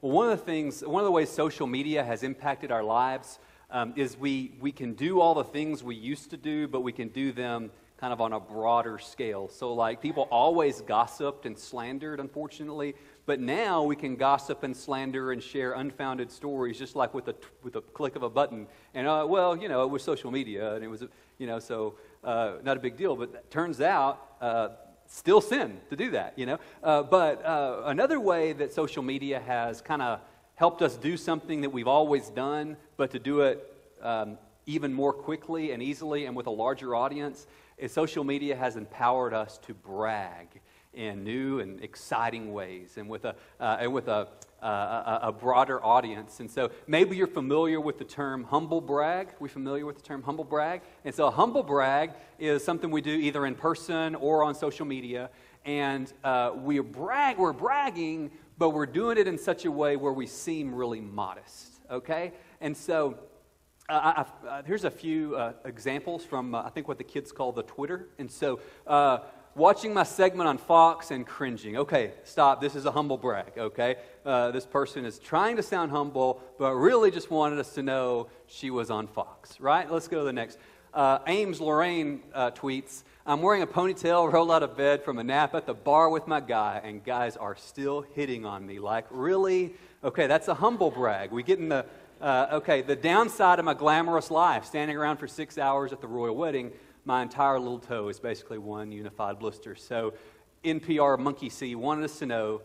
Well, one of the things, one of the ways social media has impacted our lives um, is we, we can do all the things we used to do, but we can do them kind of on a broader scale. So, like, people always gossiped and slandered, unfortunately, but now we can gossip and slander and share unfounded stories just like with a, with a click of a button. And, uh, well, you know, it was social media, and it was, you know, so uh, not a big deal. But turns out, uh, still sin to do that, you know. Uh, but uh, another way that social media has kind of helped us do something that we've always done, but to do it um, even more quickly and easily and with a larger audience, is social media has empowered us to brag in new and exciting ways and with a, uh, and with a, uh, a, broader audience. And so maybe you're familiar with the term humble brag. We familiar with the term humble brag? And so a humble brag is something we do either in person or on social media. And uh, we brag, we're bragging, but we're doing it in such a way where we seem really modest. Okay? And so uh, uh, here's a few uh, examples from, I think, what the kids call the Twitter. And so, watching my segment on Fox and cringing. Okay, stop. This is a humble brag, okay? Uh, this person is trying to sound humble, but really just wanted us to know she was on Fox, right? Let's go to the next. Uh, Ames Lorraine uh, tweets I'm wearing a ponytail, rolled out of bed from a nap at the bar with my guy, and guys are still hitting on me. Like, really? Okay, that's a humble brag. We get in the. Uh, okay, the downside of my glamorous life, standing around for six hours at the royal wedding, my entire little toe is basically one unified blister. So NPR Monkey See wanted us to know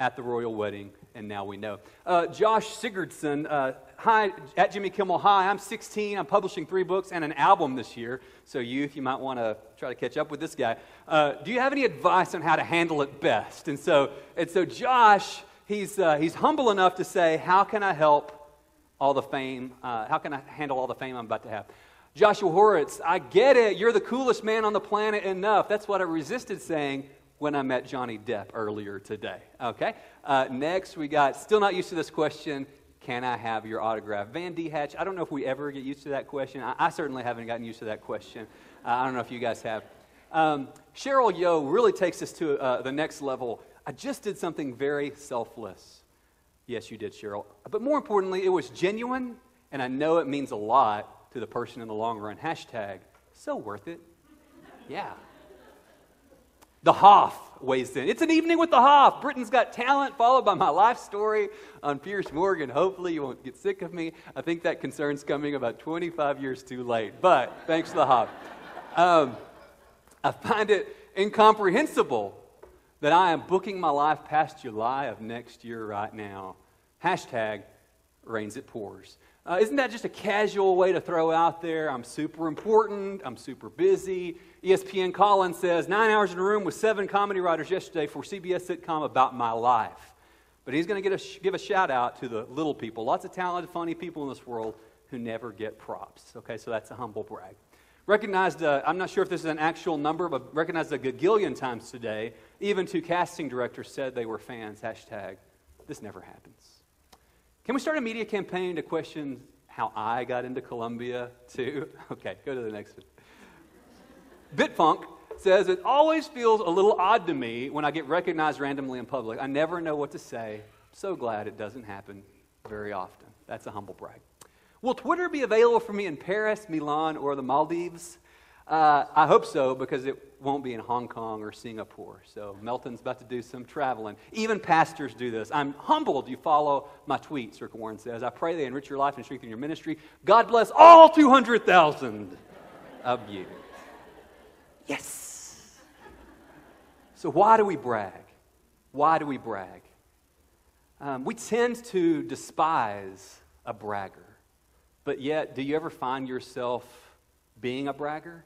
at the royal wedding, and now we know. Uh, Josh Sigurdson, uh, hi, at Jimmy Kimmel, hi, I'm 16. I'm publishing three books and an album this year. So, youth, you might want to try to catch up with this guy. Uh, do you have any advice on how to handle it best? And so, and so Josh, he's, uh, he's humble enough to say, How can I help all the fame? Uh, how can I handle all the fame I'm about to have? Joshua Horowitz, I get it. You're the coolest man on the planet enough. That's what I resisted saying when I met Johnny Depp earlier today. Okay? Uh, next, we got, still not used to this question Can I have your autograph? Van D. Hatch, I don't know if we ever get used to that question. I, I certainly haven't gotten used to that question. Uh, I don't know if you guys have. Um, Cheryl Yo really takes us to uh, the next level. I just did something very selfless. Yes, you did, Cheryl. But more importantly, it was genuine, and I know it means a lot to the person in the long run. Hashtag, so worth it. Yeah. The Hoff weighs in. It's an evening with the Hoff. Britain's Got Talent, followed by my life story on Piers Morgan. Hopefully, you won't get sick of me. I think that concern's coming about 25 years too late. But thanks to the Hoff. Um, I find it incomprehensible that I am booking my life past July of next year right now. Hashtag rains it pours. Uh, isn't that just a casual way to throw out there? I'm super important. I'm super busy. ESPN Collins says nine hours in a room with seven comedy writers yesterday for CBS sitcom about my life. But he's going to give a shout out to the little people. Lots of talented, funny people in this world who never get props. Okay, so that's a humble brag. Recognized, uh, I'm not sure if this is an actual number, but recognized a gagillion times today. Even two casting directors said they were fans. Hashtag, this never happens. Can we start a media campaign to question how I got into Columbia, too? Okay, go to the next one. Bitfunk says, It always feels a little odd to me when I get recognized randomly in public. I never know what to say. so glad it doesn't happen very often. That's a humble brag. Will Twitter be available for me in Paris, Milan, or the Maldives? Uh, I hope so because it won't be in Hong Kong or Singapore. So Melton's about to do some traveling. Even pastors do this. I'm humbled you follow my tweets, Rick Warren says. I pray they enrich your life and strengthen your ministry. God bless all 200,000 of you. Yes. So why do we brag? Why do we brag? Um, we tend to despise a bragger. But yet, do you ever find yourself being a bragger?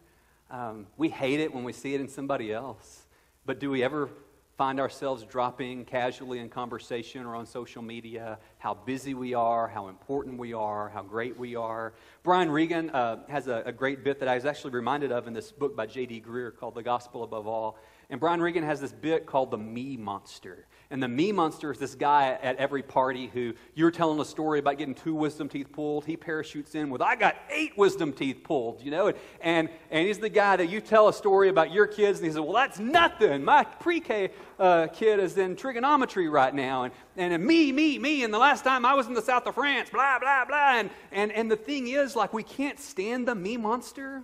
Um, we hate it when we see it in somebody else. But do we ever find ourselves dropping casually in conversation or on social media how busy we are, how important we are, how great we are? Brian Regan uh, has a, a, great bit that I was actually reminded of in this book by J.D. Greear called The Gospel Above All. And Brian Regan has this bit called the Me Monster. And the me monster is this guy at every party who you're telling a story about getting two wisdom teeth pulled. He parachutes in with, I got eight wisdom teeth pulled, you know? And, and he's the guy that you tell a story about your kids, and he says, Well, that's nothing. My pre K uh, kid is in trigonometry right now. And, and me, me, me. And the last time I was in the south of France, blah, blah, blah. And, and, and the thing is, like, we can't stand the me monster,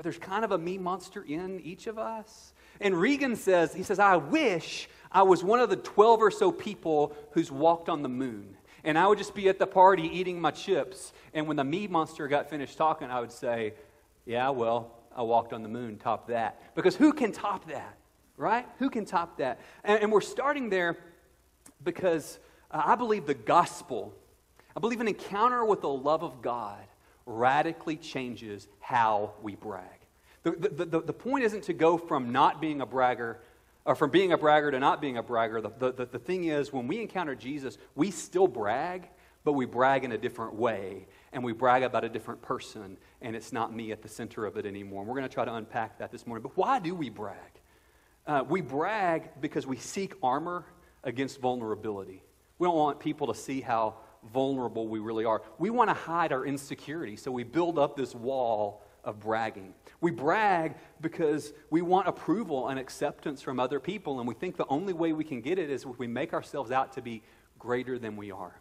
but there's kind of a me monster in each of us. And Regan says, He says, I wish I was one of the 12 or so people who's walked on the moon. And I would just be at the party eating my chips. And when the me monster got finished talking, I would say, Yeah, well, I walked on the moon, top that. Because who can top that, right? Who can top that? And, and we're starting there because I believe the gospel, I believe an encounter with the love of God radically changes how we brag. The, the, the, the point isn't to go from not being a bragger or from being a bragger to not being a bragger, the, the, the thing is, when we encounter Jesus, we still brag, but we brag in a different way. And we brag about a different person, and it's not me at the center of it anymore. And we're going to try to unpack that this morning. But why do we brag? Uh, we brag because we seek armor against vulnerability. We don't want people to see how vulnerable we really are. We want to hide our insecurity, so we build up this wall of bragging. We brag because we want approval and acceptance from other people, and we think the only way we can get it is if we make ourselves out to be greater than we are.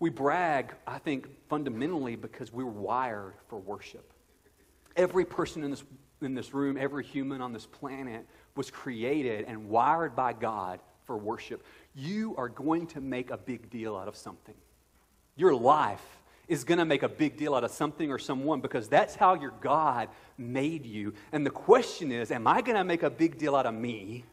We brag, I think, fundamentally because we're wired for worship. Every person in this, in this room, every human on this planet was created and wired by God for worship. You are going to make a big deal out of something. Your life is going to make a big deal out of something or someone because that's how your God made you. And the question is, am I going to make a big deal out of me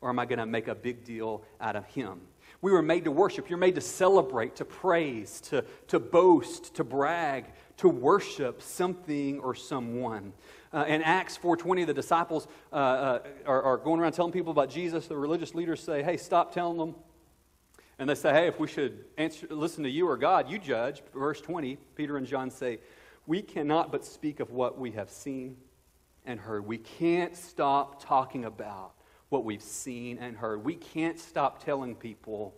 or am I going to make a big deal out of him? We were made to worship. You're made to celebrate, to praise, to, to boast, to brag, to worship something or someone. Uh, in Acts 4.20, the disciples uh, uh, are, are going around telling people about Jesus. The religious leaders say, hey, stop telling them and they say, hey, if we should answer, listen to you or God, you judge. Verse 20, Peter and John say, we cannot but speak of what we have seen and heard. We can't stop talking about what we've seen and heard. We can't stop telling people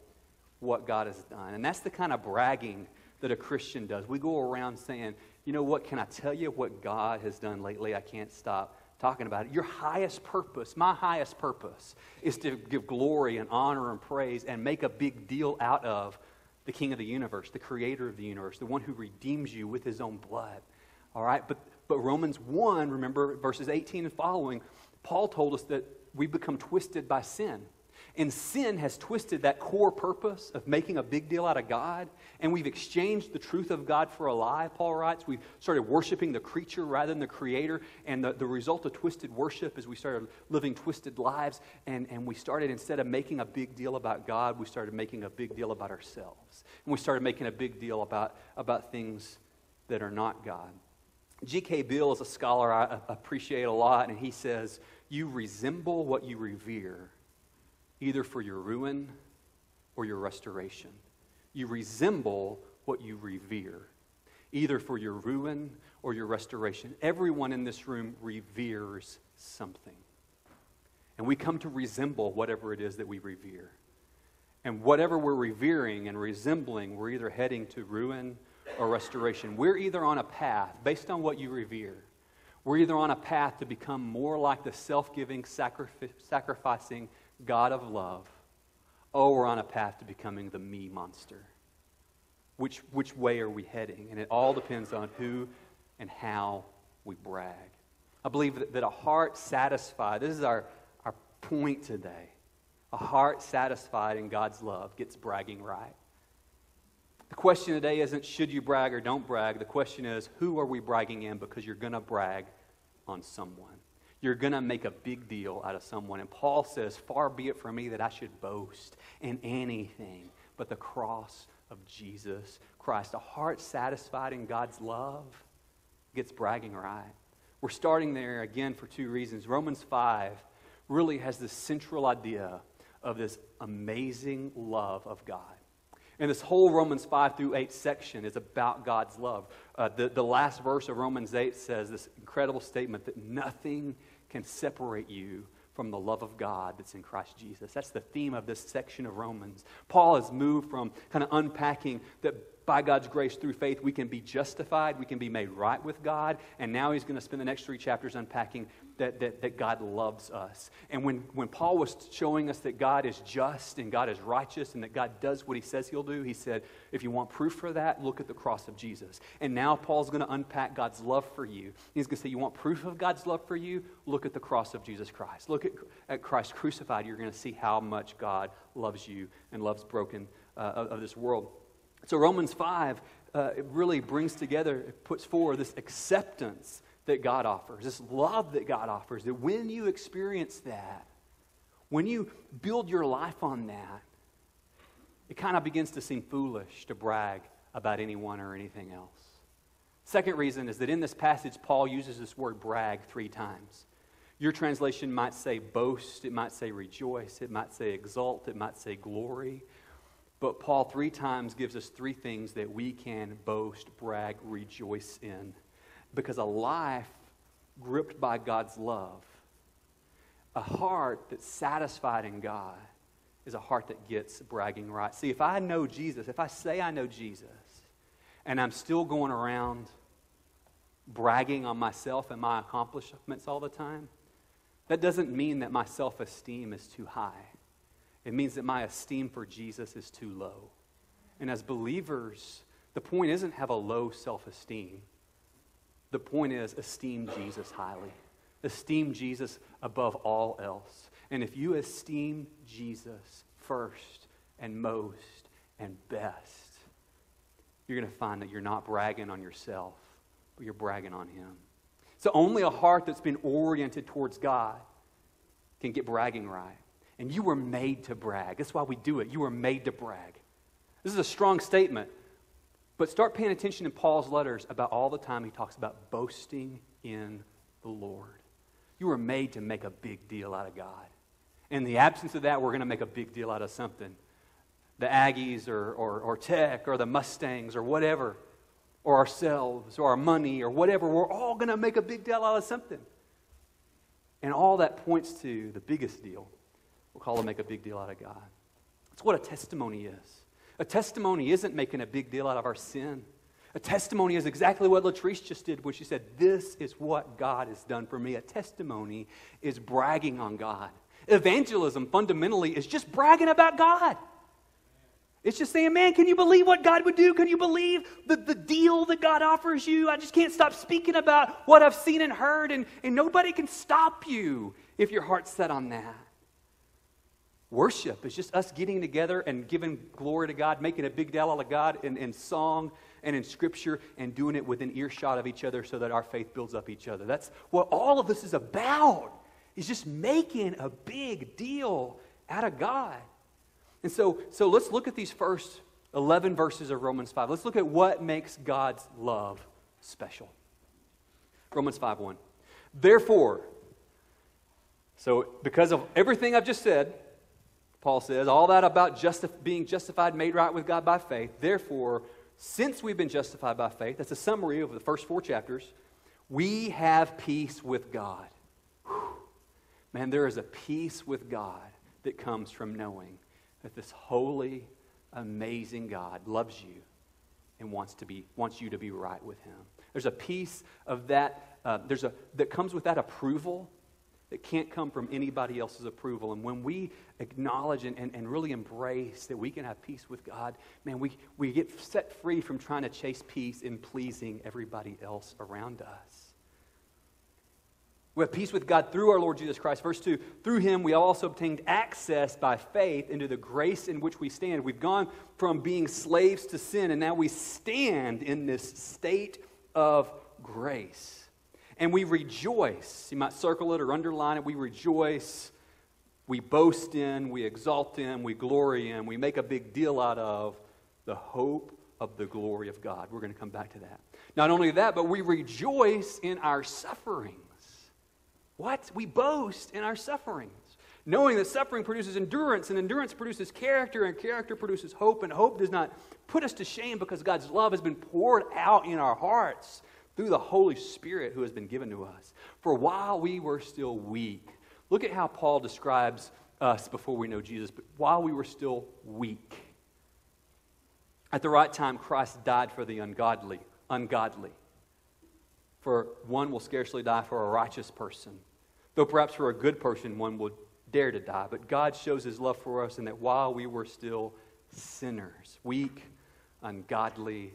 what God has done. And that's the kind of bragging that a Christian does. We go around saying, you know what, can I tell you what God has done lately? I can't stop talking about it. Your highest purpose, my highest purpose, is to give glory and honor and praise and make a big deal out of the King of the universe, the creator of the universe, the one who redeems you with his own blood. All right? But, but Romans 1, remember verses 18 and following, Paul told us that we become twisted by sin. And sin has twisted that core purpose of making a big deal out of God. And we've exchanged the truth of God for a lie, Paul writes. We've started worshiping the creature rather than the creator. And the, the result of twisted worship is we started living twisted lives. And, and we started, instead of making a big deal about God, we started making a big deal about ourselves. And we started making a big deal about, about things that are not God. G.K. Beale is a scholar I appreciate a lot, and he says, You resemble what you revere either for your ruin or your restoration. You resemble what you revere, either for your ruin or your restoration. Everyone in this room reveres something. And we come to resemble whatever it is that we revere. And whatever we're revering and resembling, we're either heading to ruin or restoration. We're either on a path, based on what you revere, we're either on a path to become more like the self giving, sacrificing God of love, oh, we're on a path to becoming the me monster. Which, which way are we heading? And it all depends on who and how we brag. I believe that, that a heart satisfied, this is our, our point today. A heart satisfied in God's love gets bragging right. The question today isn't should you brag or don't brag. The question is who are we bragging in because you're going to brag on someone you're going to make a big deal out of someone. And Paul says, Far be it from me that I should boast in anything but the cross of Jesus Christ. A heart satisfied in God's love gets bragging right. We're starting there again for two reasons. Romans 5 really has this central idea of this amazing love of God. And this whole Romans 5 through 8 section is about God's love. Uh, the, the last verse of Romans 8 says this incredible statement that nothing can separate you from the love of God that's in Christ Jesus. That's the theme of this section of Romans. Paul has moved from kind of unpacking that by God's grace through faith we can be justified, we can be made right with God, and now he's going to spend the next three chapters unpacking that, that, that God loves us. And when, when Paul was showing us that God is just and God is righteous and that God does what he says he'll do, he said, if you want proof for that, look at the cross of Jesus. And now Paul's going to unpack God's love for you. He's going to say, you want proof of God's love for you? Look at the cross of Jesus Christ. Look at, at Christ crucified. You're going to see how much God loves you and loves broken uh, of, of this world. So Romans 5 uh, it really brings together, it puts forward this acceptance that God offers, this love that God offers, that when you experience that, when you build your life on that, it kind of begins to seem foolish to brag about anyone or anything else. Second reason is that in this passage, Paul uses this word brag three times. Your translation might say boast, it might say rejoice, it might say exult, it might say glory. But Paul three times gives us three things that we can boast, brag, rejoice in. Because a life gripped by God's love, a heart that's satisfied in God, is a heart that gets bragging right. See, if I know Jesus, if I say I know Jesus, and I'm still going around bragging on myself and my accomplishments all the time, that doesn't mean that my self esteem is too high. It means that my esteem for Jesus is too low. And as believers, the point isn't have a low self esteem. The point is, esteem Jesus highly. Esteem Jesus above all else. And if you esteem Jesus first and most and best, you're going to find that you're not bragging on yourself, but you're bragging on Him. So only a heart that's been oriented towards God can get bragging right. And you were made to brag. That's why we do it. You were made to brag. This is a strong statement. But start paying attention in Paul's letters about all the time he talks about boasting in the Lord. You were made to make a big deal out of God. In the absence of that, we're going to make a big deal out of something. The Aggies or, or, or Tech or the Mustangs or whatever, or ourselves or our money or whatever, we're all going to make a big deal out of something. And all that points to the biggest deal. We'll call it make a big deal out of God. That's what a testimony is. A testimony isn't making a big deal out of our sin. A testimony is exactly what Latrice just did when she said, This is what God has done for me. A testimony is bragging on God. Evangelism fundamentally is just bragging about God. It's just saying, man, can you believe what God would do? Can you believe the, the deal that God offers you? I just can't stop speaking about what I've seen and heard, and, and nobody can stop you if your heart's set on that. Worship is just us getting together and giving glory to God, making a big deal out of God in, in song and in scripture, and doing it within earshot of each other so that our faith builds up each other. That's what all of this is about, is just making a big deal out of God. And so, so let's look at these first 11 verses of Romans 5. Let's look at what makes God's love special. Romans 5 1. Therefore, so because of everything I've just said, Paul says, all that about justif- being justified, made right with God by faith. Therefore, since we've been justified by faith, that's a summary of the first four chapters, we have peace with God. Whew. Man, there is a peace with God that comes from knowing that this holy, amazing God loves you and wants, to be, wants you to be right with Him. There's a peace of that, uh, there's a, that comes with that approval that can't come from anybody else's approval. And when we acknowledge and, and, and, really embrace that we can have peace with God, man, we, we get set free from trying to chase peace in pleasing everybody else around us. We have peace with God through our Lord Jesus Christ. Verse 2 Through him we also obtained access by faith into the grace in which we stand. We've gone from being slaves to sin, and now we stand in this state of grace and we rejoice. You might circle it or underline it. We rejoice. We boast in, we exalt in, we glory in, we make a big deal out of the hope of the glory of God. We're going to come back to that. Not only that, but we rejoice in our sufferings. What? We boast in our sufferings. Knowing that suffering produces endurance, and endurance produces character, and character produces hope, and hope does not put us to shame because God's love has been poured out in our hearts through the Holy Spirit who has been given to us. For while we were still weak, Look at how Paul describes us before we know Jesus. But while we were still weak, at the right time, Christ died for the ungodly. Ungodly. For one will scarcely die for a righteous person, though perhaps for a good person one would dare to die. But God shows his love for us in that while we were still sinners, weak, ungodly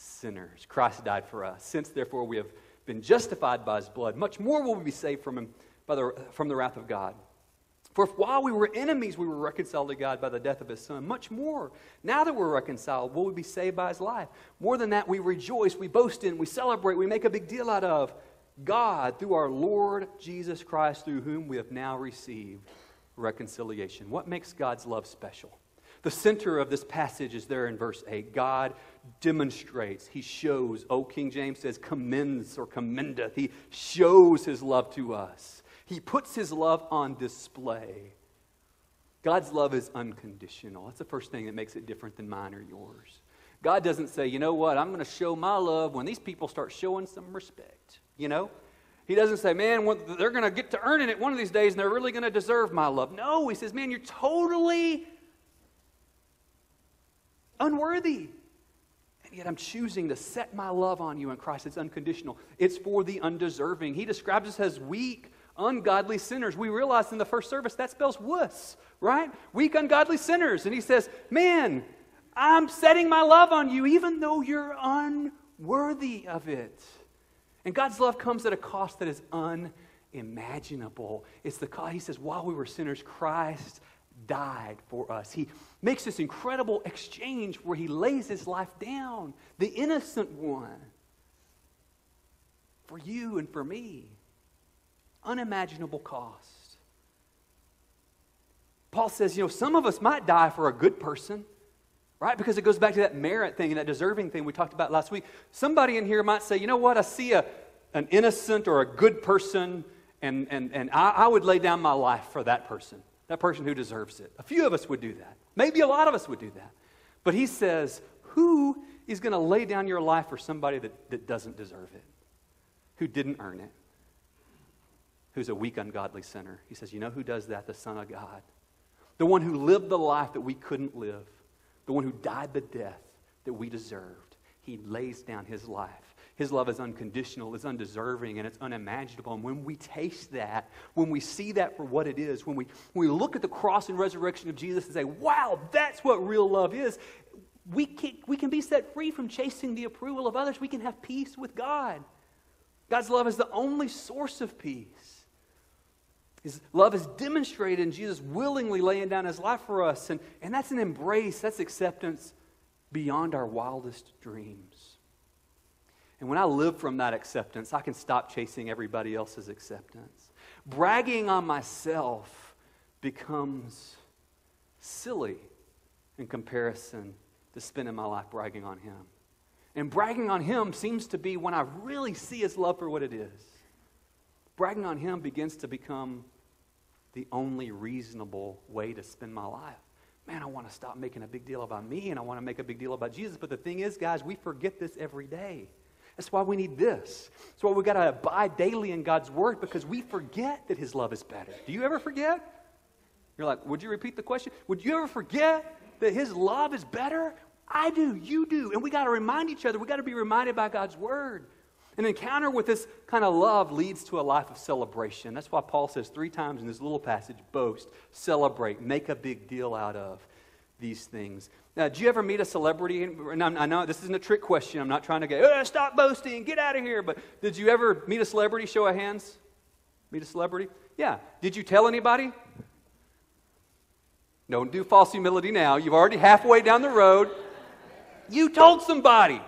sinners, Christ died for us. Since, therefore, we have been justified by his blood, much more will we be saved from him by the, from the wrath of God. For if while we were enemies, we were reconciled to God by the death of his son, much more, now that we're reconciled, will we be saved by his life. More than that, we rejoice, we boast in, we celebrate, we make a big deal out of God through our Lord Jesus Christ, through whom we have now received reconciliation. What makes God's love special? The center of this passage is there in verse 8. God demonstrates, He shows. Oh, King James says, commends or commendeth. He shows His love to us. He puts His love on display. God's love is unconditional. That's the first thing that makes it different than mine or yours. God doesn't say, you know what, I'm going to show my love when these people start showing some respect. You know? He doesn't say, man, they're going to get to earning it one of these days and they're really going to deserve my love. No, he says, man, you're totally unworthy. And yet I'm choosing to set my love on you in Christ. It's unconditional, it's for the undeserving. He describes us as weak, ungodly sinners. We realized in the first service that spells wuss, right? Weak, ungodly sinners. And he says, man, I'm setting my love on you even though you're unworthy of it. And God's love comes at a cost that is unimaginable. It's the cost. He says, while we were sinners, Christ died for us. He makes this incredible exchange where he lays his life down, the innocent one, for you and for me. Unimaginable cost. Paul says, you know, some of us might die for a good person, right? Because it goes back to that merit thing and that deserving thing we talked about last week. Somebody in here might say, you know what, I see a, an innocent or a good person, and, and, and I, I would lay down my life for that person that person who deserves it. A few of us would do that. Maybe a lot of us would do that. But he says, Who is going to lay down your life for somebody that, that doesn't deserve it, who didn't earn it, who's a weak, ungodly sinner? He says, You know who does that? The Son of God. The one who lived the life that we couldn't live, the one who died the death that we deserved. He lays down his life his love is unconditional, it's undeserving, and it's unimaginable. And when we taste that, when we see that for what it is, when we, when we look at the cross and resurrection of Jesus and say, wow, that's what real love is, we can, we can be set free from chasing the approval of others. We can have peace with God. God's love is the only source of peace. His love is demonstrated in Jesus willingly laying down his life for us. And, and that's an embrace, that's acceptance beyond our wildest dreams. And when I live from that acceptance, I can stop chasing everybody else's acceptance. Bragging on myself becomes silly in comparison to spending my life bragging on Him. And bragging on Him seems to be when I really see His love for what it is. Bragging on Him begins to become the only reasonable way to spend my life. Man, I want to stop making a big deal about me and I want to make a big deal about Jesus. But the thing is, guys, we forget this every day. That's why we need this. That's why we've got to abide daily in God's word because we forget that His love is better. Do you ever forget? You're like, would you repeat the question? Would you ever forget that His love is better? I do, you do. And we got to remind each other. We got to be reminded by God's word. An encounter with this kind of love leads to a life of celebration. That's why Paul says three times in this little passage boast, celebrate, make a big deal out of these things. Now, did you ever meet a celebrity? And i know this isn't a trick question. I'm not trying to go, oh, stop boasting, get out of here. But did you ever meet a celebrity? Show of hands. Meet a celebrity? Yeah. Did you tell anybody? Don't do false humility now. You've already halfway down the road. You told somebody.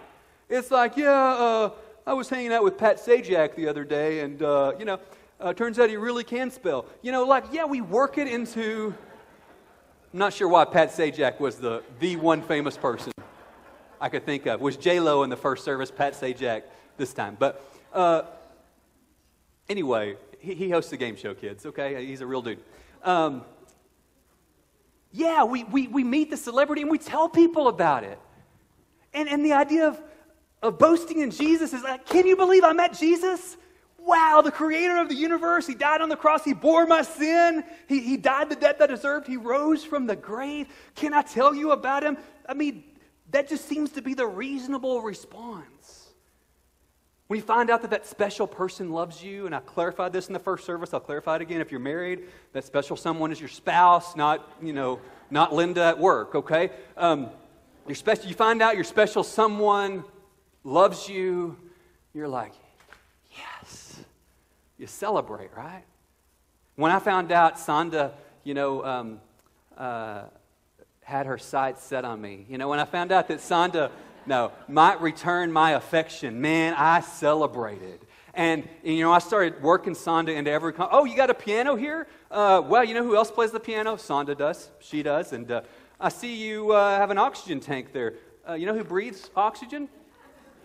It's like, yeah, uh, I was hanging out with Pat Sajak the other day, and, uh, you know, uh, turns out he really can spell. You know, like, yeah, we work it into I'm not sure why Pat Sajak was the, the one famous person I could think of. Was J Lo in the first service, Pat Sajak this time. But uh, anyway, he, he, hosts a game show, kids, okay? He's a real dude. Um, yeah, we, we, we meet the celebrity and we tell people about it. And, and the idea of, of boasting in Jesus is like, can you believe I met Jesus? Wow, the creator of the universe, he died on the cross, he bore my sin, he, he died the death I deserved, he rose from the grave. Can I tell you about him? I mean, that just seems to be the reasonable response. When you find out that that special person loves you, and I clarified this in the first service, I'll clarify it again. If you're married, that special someone is your spouse, not, you know, not Linda at work, okay? Um, your special, you find out your special someone loves you, you're like. You celebrate, right? When I found out Sonda, you know, um, uh, had her sights set on me, you know, when I found out that Sonda, no, might return my affection, man, I celebrated. And, you know, I started working Sonda into every. Con- oh, you got a piano here? Uh, well, you know who else plays the piano? Sonda does. She does. And uh, I see you uh, have an oxygen tank there. Uh, you know who breathes oxygen?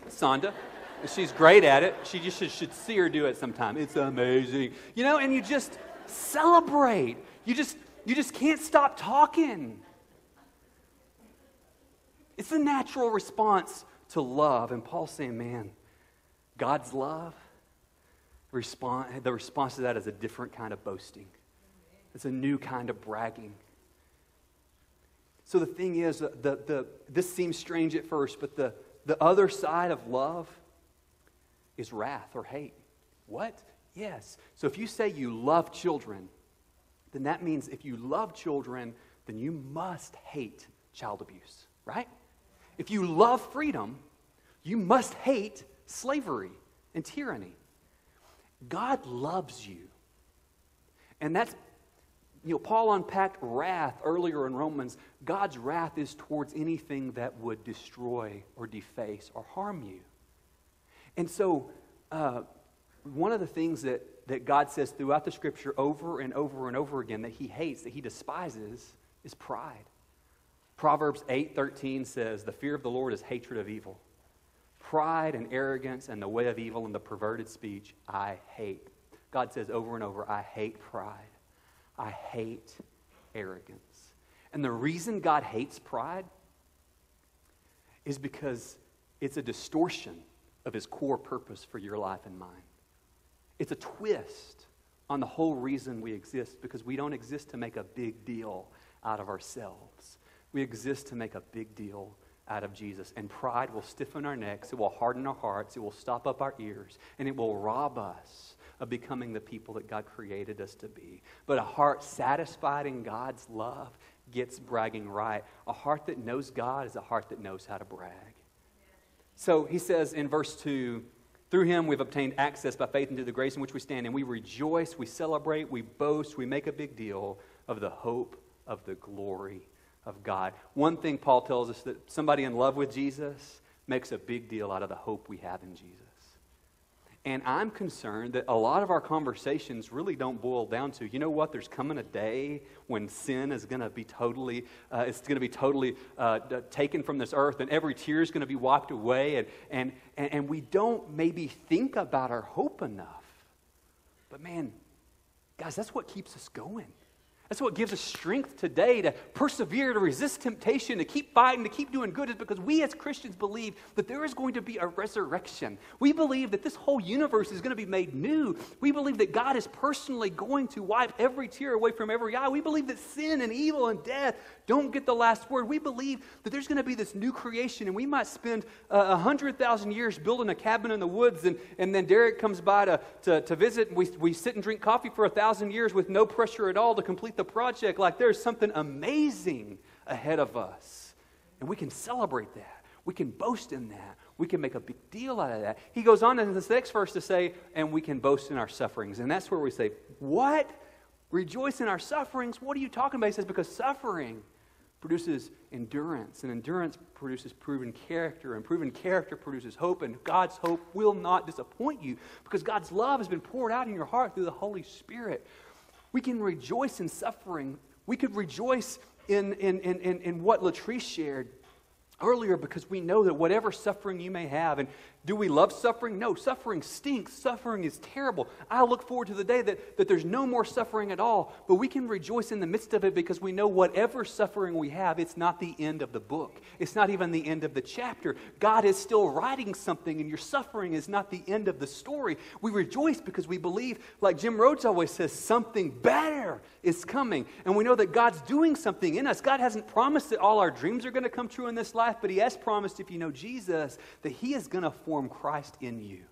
Sonda. She's great at it. She just should, should see her do it sometime. It's amazing. You know, and you just celebrate. You just you just can't stop talking. It's a natural response to love. And Paul's saying, man, God's love, respond, the response to that is a different kind of boasting. It's a new kind of bragging. So the thing is, the, the, this seems strange at first, but the, the other side of love is wrath or hate. What? Yes. So if you say you love children, then that means if you love children, then you must hate child abuse, right? If you love freedom, you must hate slavery and tyranny. God loves you. And that's you know, Paul unpacked wrath earlier in Romans. God's wrath is towards anything that would destroy or deface or harm you. And so, uh, one of the things that, that God says throughout the scripture over and over and over again that he hates, that he despises, is pride. Proverbs 8:13 says, "The fear of the Lord is hatred of evil. Pride and arrogance and the way of evil and the perverted speech I hate." God says over and over, "I hate pride. I hate arrogance. And the reason God hates pride is because it's a distortion of his core purpose for your life and mine. It's a twist on the whole reason we exist because we don't exist to make a big deal out of ourselves. We exist to make a big deal out of Jesus. And pride will stiffen our necks, it will harden our hearts, it will stop up our ears, and it will rob us of becoming the people that God created us to be. But a heart satisfied in God's love gets bragging right. A heart that knows God is a heart that knows how to brag. So he says in verse 2 through him we've obtained access by faith into the grace in which we stand, and we rejoice, we celebrate, we boast, we make a big deal of the hope of the glory of God. One thing Paul tells us that somebody in love with Jesus makes a big deal out of the hope we have in Jesus. And I'm concerned that a lot of our conversations really don't boil down to, you know what, there's coming a day when sin is going to be totally, uh, it's going to be totally uh, taken from this earth and every tear is going to be wiped away. And, and, and we don't maybe think about our hope enough. But man, guys, that's what keeps us going. That's what gives us strength today to persevere, to resist temptation, to keep fighting, to keep doing good, is because we as Christians believe that there is going to be a resurrection. We believe that this whole universe is going to be made new. We believe that God is personally going to wipe every tear away from every eye. We believe that sin and evil and death don't get the last word. We believe that there's going to be this new creation, and we might spend uh, a uh, hundred thousand years building a cabin in the woods, and, and then Derek comes by to, to, to visit, and we, we sit and drink coffee for a thousand years with no pressure at all to complete the project like there's something amazing ahead of us. And we can celebrate that. We can boast in that. We can make a big deal out of that. He goes on in this next verse to say, and we can boast in our sufferings. And that's where we say, What? Rejoice in our sufferings? What are you talking about? He says, Because suffering produces endurance, and endurance produces proven character, and proven character produces hope, and God's hope will not disappoint you because God's love has been poured out in your heart through the Holy Spirit. We can rejoice in suffering. We could rejoice in, in, in, in, in what Latrice shared earlier because we know that whatever suffering you may have, and Do we love suffering? No, suffering stinks. Suffering is terrible. I look forward to the day that, that there's no more suffering at all, but we can rejoice in the midst of it because we know whatever suffering we have, it's not the end of the book. It's not even the end of the chapter. God is still writing something, and your suffering is not the end of the story. We rejoice because we believe, like Jim Rhodes always says, something better is coming. And we know that God's doing something in us. God hasn't promised that all our dreams are going to come true in this life, but He has promised, if you know Jesus, that He is going to form Christ in you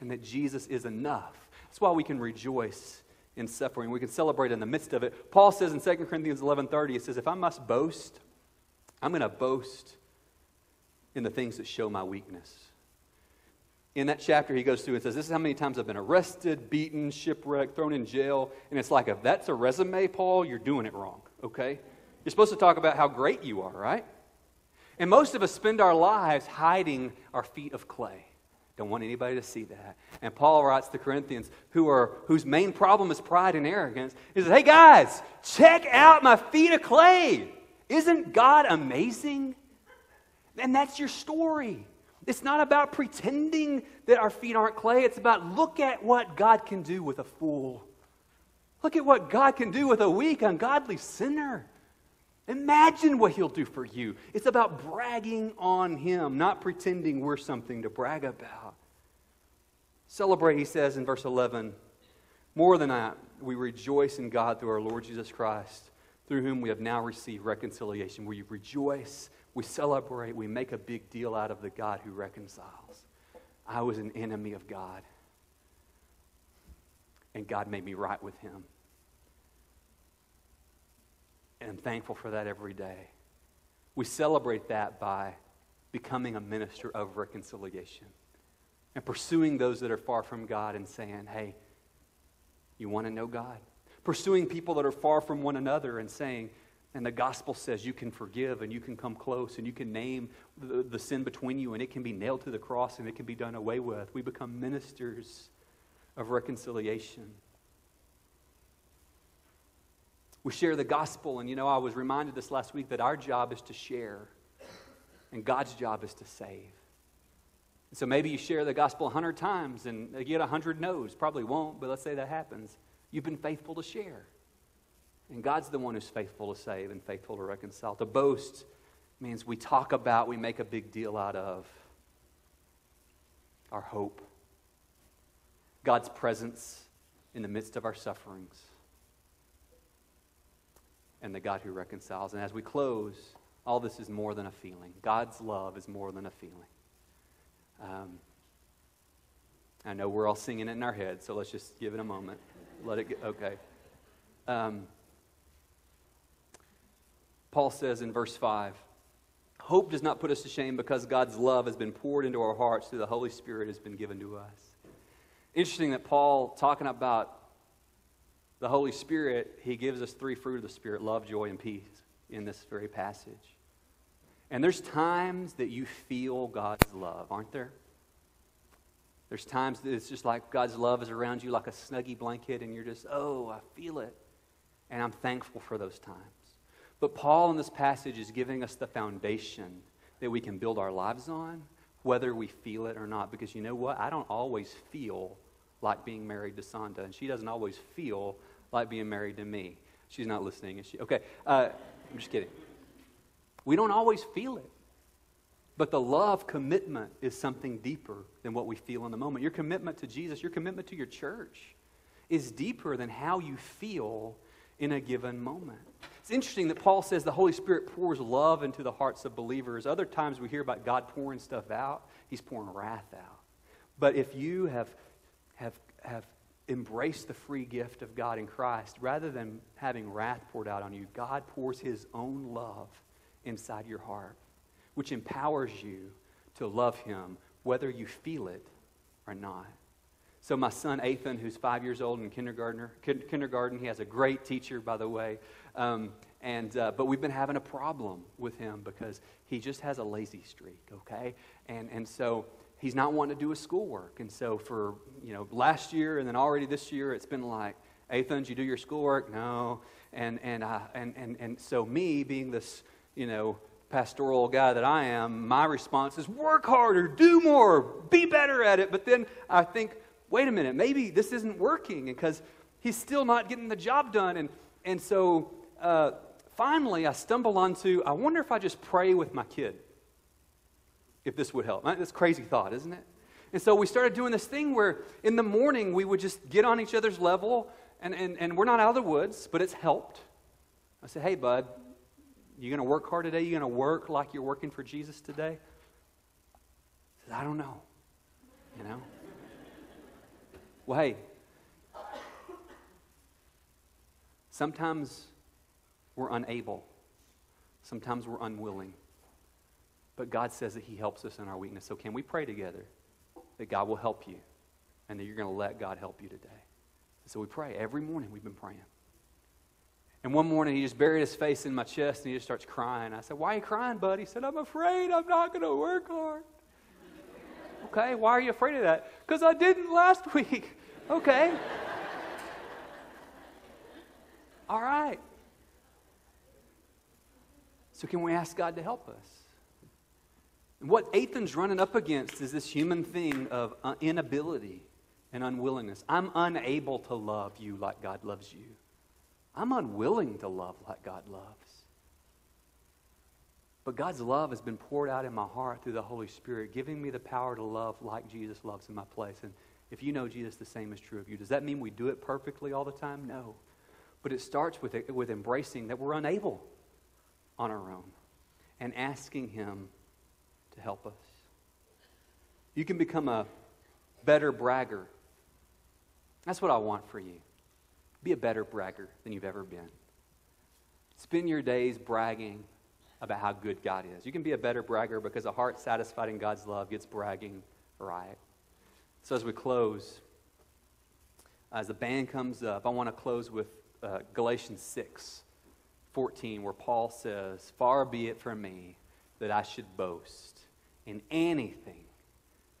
and that Jesus is enough. That's why we can rejoice in suffering. We can celebrate in the midst of it. Paul says in 2 Corinthians 11:30, he says, "If I must boast, I'm going to boast in the things that show my weakness." In that chapter, he goes through and says, This is how many times I've been arrested, beaten, shipwrecked, thrown in jail. And it's like, if that's a resume, Paul, you're doing it wrong, okay? You're supposed to talk about how great you are, right? And most of us spend our lives hiding our feet of clay. Don't want anybody to see that. And Paul writes to Corinthians, who are, whose main problem is pride and arrogance, he says, Hey guys, check out my feet of clay. Isn't God amazing? And that's your story. It's not about pretending that our feet aren't clay. It's about look at what God can do with a fool. Look at what God can do with a weak, ungodly sinner. Imagine what he'll do for you. It's about bragging on him, not pretending we're something to brag about. Celebrate, he says in verse 11. More than that, we rejoice in God through our Lord Jesus Christ, through whom we have now received reconciliation. We rejoice, we celebrate, we make a big deal out of the God who reconciles. I was an enemy of God, and God made me right with him. And thankful for that every day. We celebrate that by becoming a minister of reconciliation and pursuing those that are far from God and saying, hey, you want to know God? Pursuing people that are far from one another and saying, and the gospel says you can forgive and you can come close and you can name the, the, sin between you and it can be nailed to the cross and it can be done away with. We become ministers of reconciliation. We share the gospel, and you know, I was reminded this last week that our job is to share, and God's job is to save. And so maybe you share the gospel a hundred times and you get a hundred no's. Probably won't, but let's say that happens. You've been faithful to share. And God's the one who's faithful to save and faithful to reconcile. To boast means we talk about, we make a big deal out of our hope, God's presence in the midst of our sufferings and the God who reconciles. And as we close, all this is more than a feeling. God's love is more than a feeling. Um, I know we're all singing it in our head, so let's just give it a moment. Let it get, okay. Um, Paul says in verse 5 Hope does not put us to shame because God's love has been poured into our hearts through the Holy Spirit has been given to us. Interesting that Paul, talking about the Holy Spirit, He gives us three fruit of the Spirit love, joy, and peace in this very passage. And there's times that you feel God's love, aren't there? There's times that it's just like God's love is around you like a snuggy blanket, and you're just, oh, I feel it. And I'm thankful for those times. But Paul in this passage is giving us the foundation that we can build our lives on, whether we feel it or not. Because you know what? I don't always feel like being married to Sonda, and she doesn't always feel like being married to me. She's not listening, is she? Okay, uh, I'm just kidding. We don't always feel it. But the love commitment is something deeper than what we feel in the moment. Your commitment to Jesus, your commitment to your church is deeper than how you feel in a given moment. It's interesting that Paul says the Holy Spirit pours love into the hearts of believers. Other times we hear about God pouring stuff out, He's pouring wrath out. But if you have, have, have embrace the free gift of God in Christ, rather than having wrath poured out on you, God pours His own love inside your heart, which empowers you to love Him, whether you feel it or not. So, my son Ethan, who's five years old in kindergarten, kindergarten he has a great teacher, by the way. Um, and, uh, but we've been having a problem with him because he just has a lazy streak, okay? And, and so he's not wanting to do his schoolwork. And so for, you know, last year and then already this year, it's been like, Athens, you do your schoolwork? No. And, and, and, and, and so me being this, you know, pastoral guy that I am, my response is work harder, do more, be better at it. But then I think, wait a minute, maybe this isn't working because he's still not getting the job done. And, and so uh, finally, I stumble onto I wonder if I just pray with my kid, if this would help. That's crazy thought, isn't it? And so we started doing this thing where in the morning we would just get on each other's level, and, and, and we're not out of the woods, but it's helped. I said, hey, bud, you going to work hard today? You going to work like you're working for Jesus today? He says, I don't know. You know? well, hey, sometimes we're unable, sometimes we're unwilling. But God says that He helps us in our weakness. So, can we pray together that God will help you and that you're going to let God help you today? So, we pray. Every morning we've been praying. And one morning he just buried his face in my chest and he just starts crying. I said, Why are you crying, bud? He said, I'm afraid I'm not going to work hard. okay, why are you afraid of that? Because I didn't last week. okay. All right. So, can we ask God to help us? What Ethan's running up against is this human thing of uh, inability and unwillingness. I'm unable to love you like God loves you. I'm unwilling to love like God loves. But God's love has been poured out in my heart through the Holy Spirit, giving me the power to love like Jesus loves in my place. And if you know Jesus, the same is true of you. Does that mean we do it perfectly all the time? No. But it starts with, with embracing that we're unable on our own and asking Him to help us. You can become a better bragger. That's what I want for you. Be a better bragger than you've ever been. Spend your days bragging about how good God is. You can be a better bragger because a heart satisfied in God's love gets bragging right. So, as we close, as the band comes up, I want to close with uh, Galatians 6 14, where Paul says, Far be it from me that I should boast in anything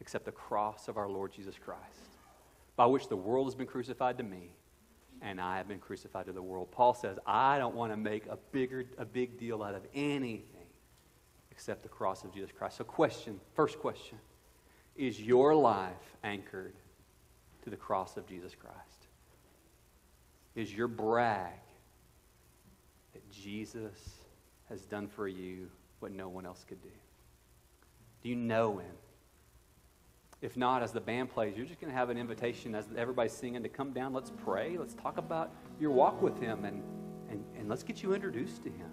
except the cross of our Lord Jesus Christ, by which the world has been crucified to me and I have been crucified to the world. Paul says, I don't want to make a bigger a big deal out of anything except the cross of Jesus Christ. So question, first question, is your life anchored to the cross of Jesus Christ? Is your brag that Jesus has done for you what no one else could do? Do you know him? If not, as the band plays, you're just going to have an invitation as everybody's singing to come down. Let's pray. Let's talk about your walk with Him and, and, and let's get you introduced to Him.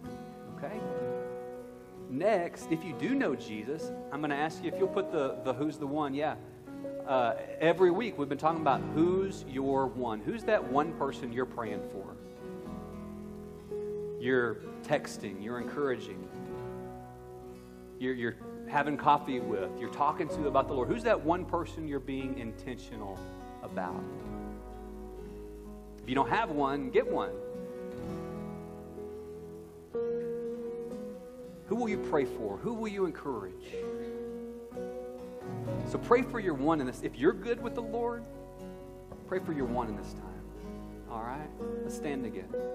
Okay? Next, if you do know Jesus, I'm going to ask you if you'll put the, the who's the one. Yeah. Uh, every week we've been talking about who's your one. Who's that one person you're praying for? You're texting, you're encouraging, you're, you're having coffee with, you're talking to about the Lord? Who's that one person you're being intentional about? If you don't have one, get one. Who will you pray for? Who will you encourage? So pray for your one in this. If you're good with the Lord, pray for your one in this time. All right? Let's stand together.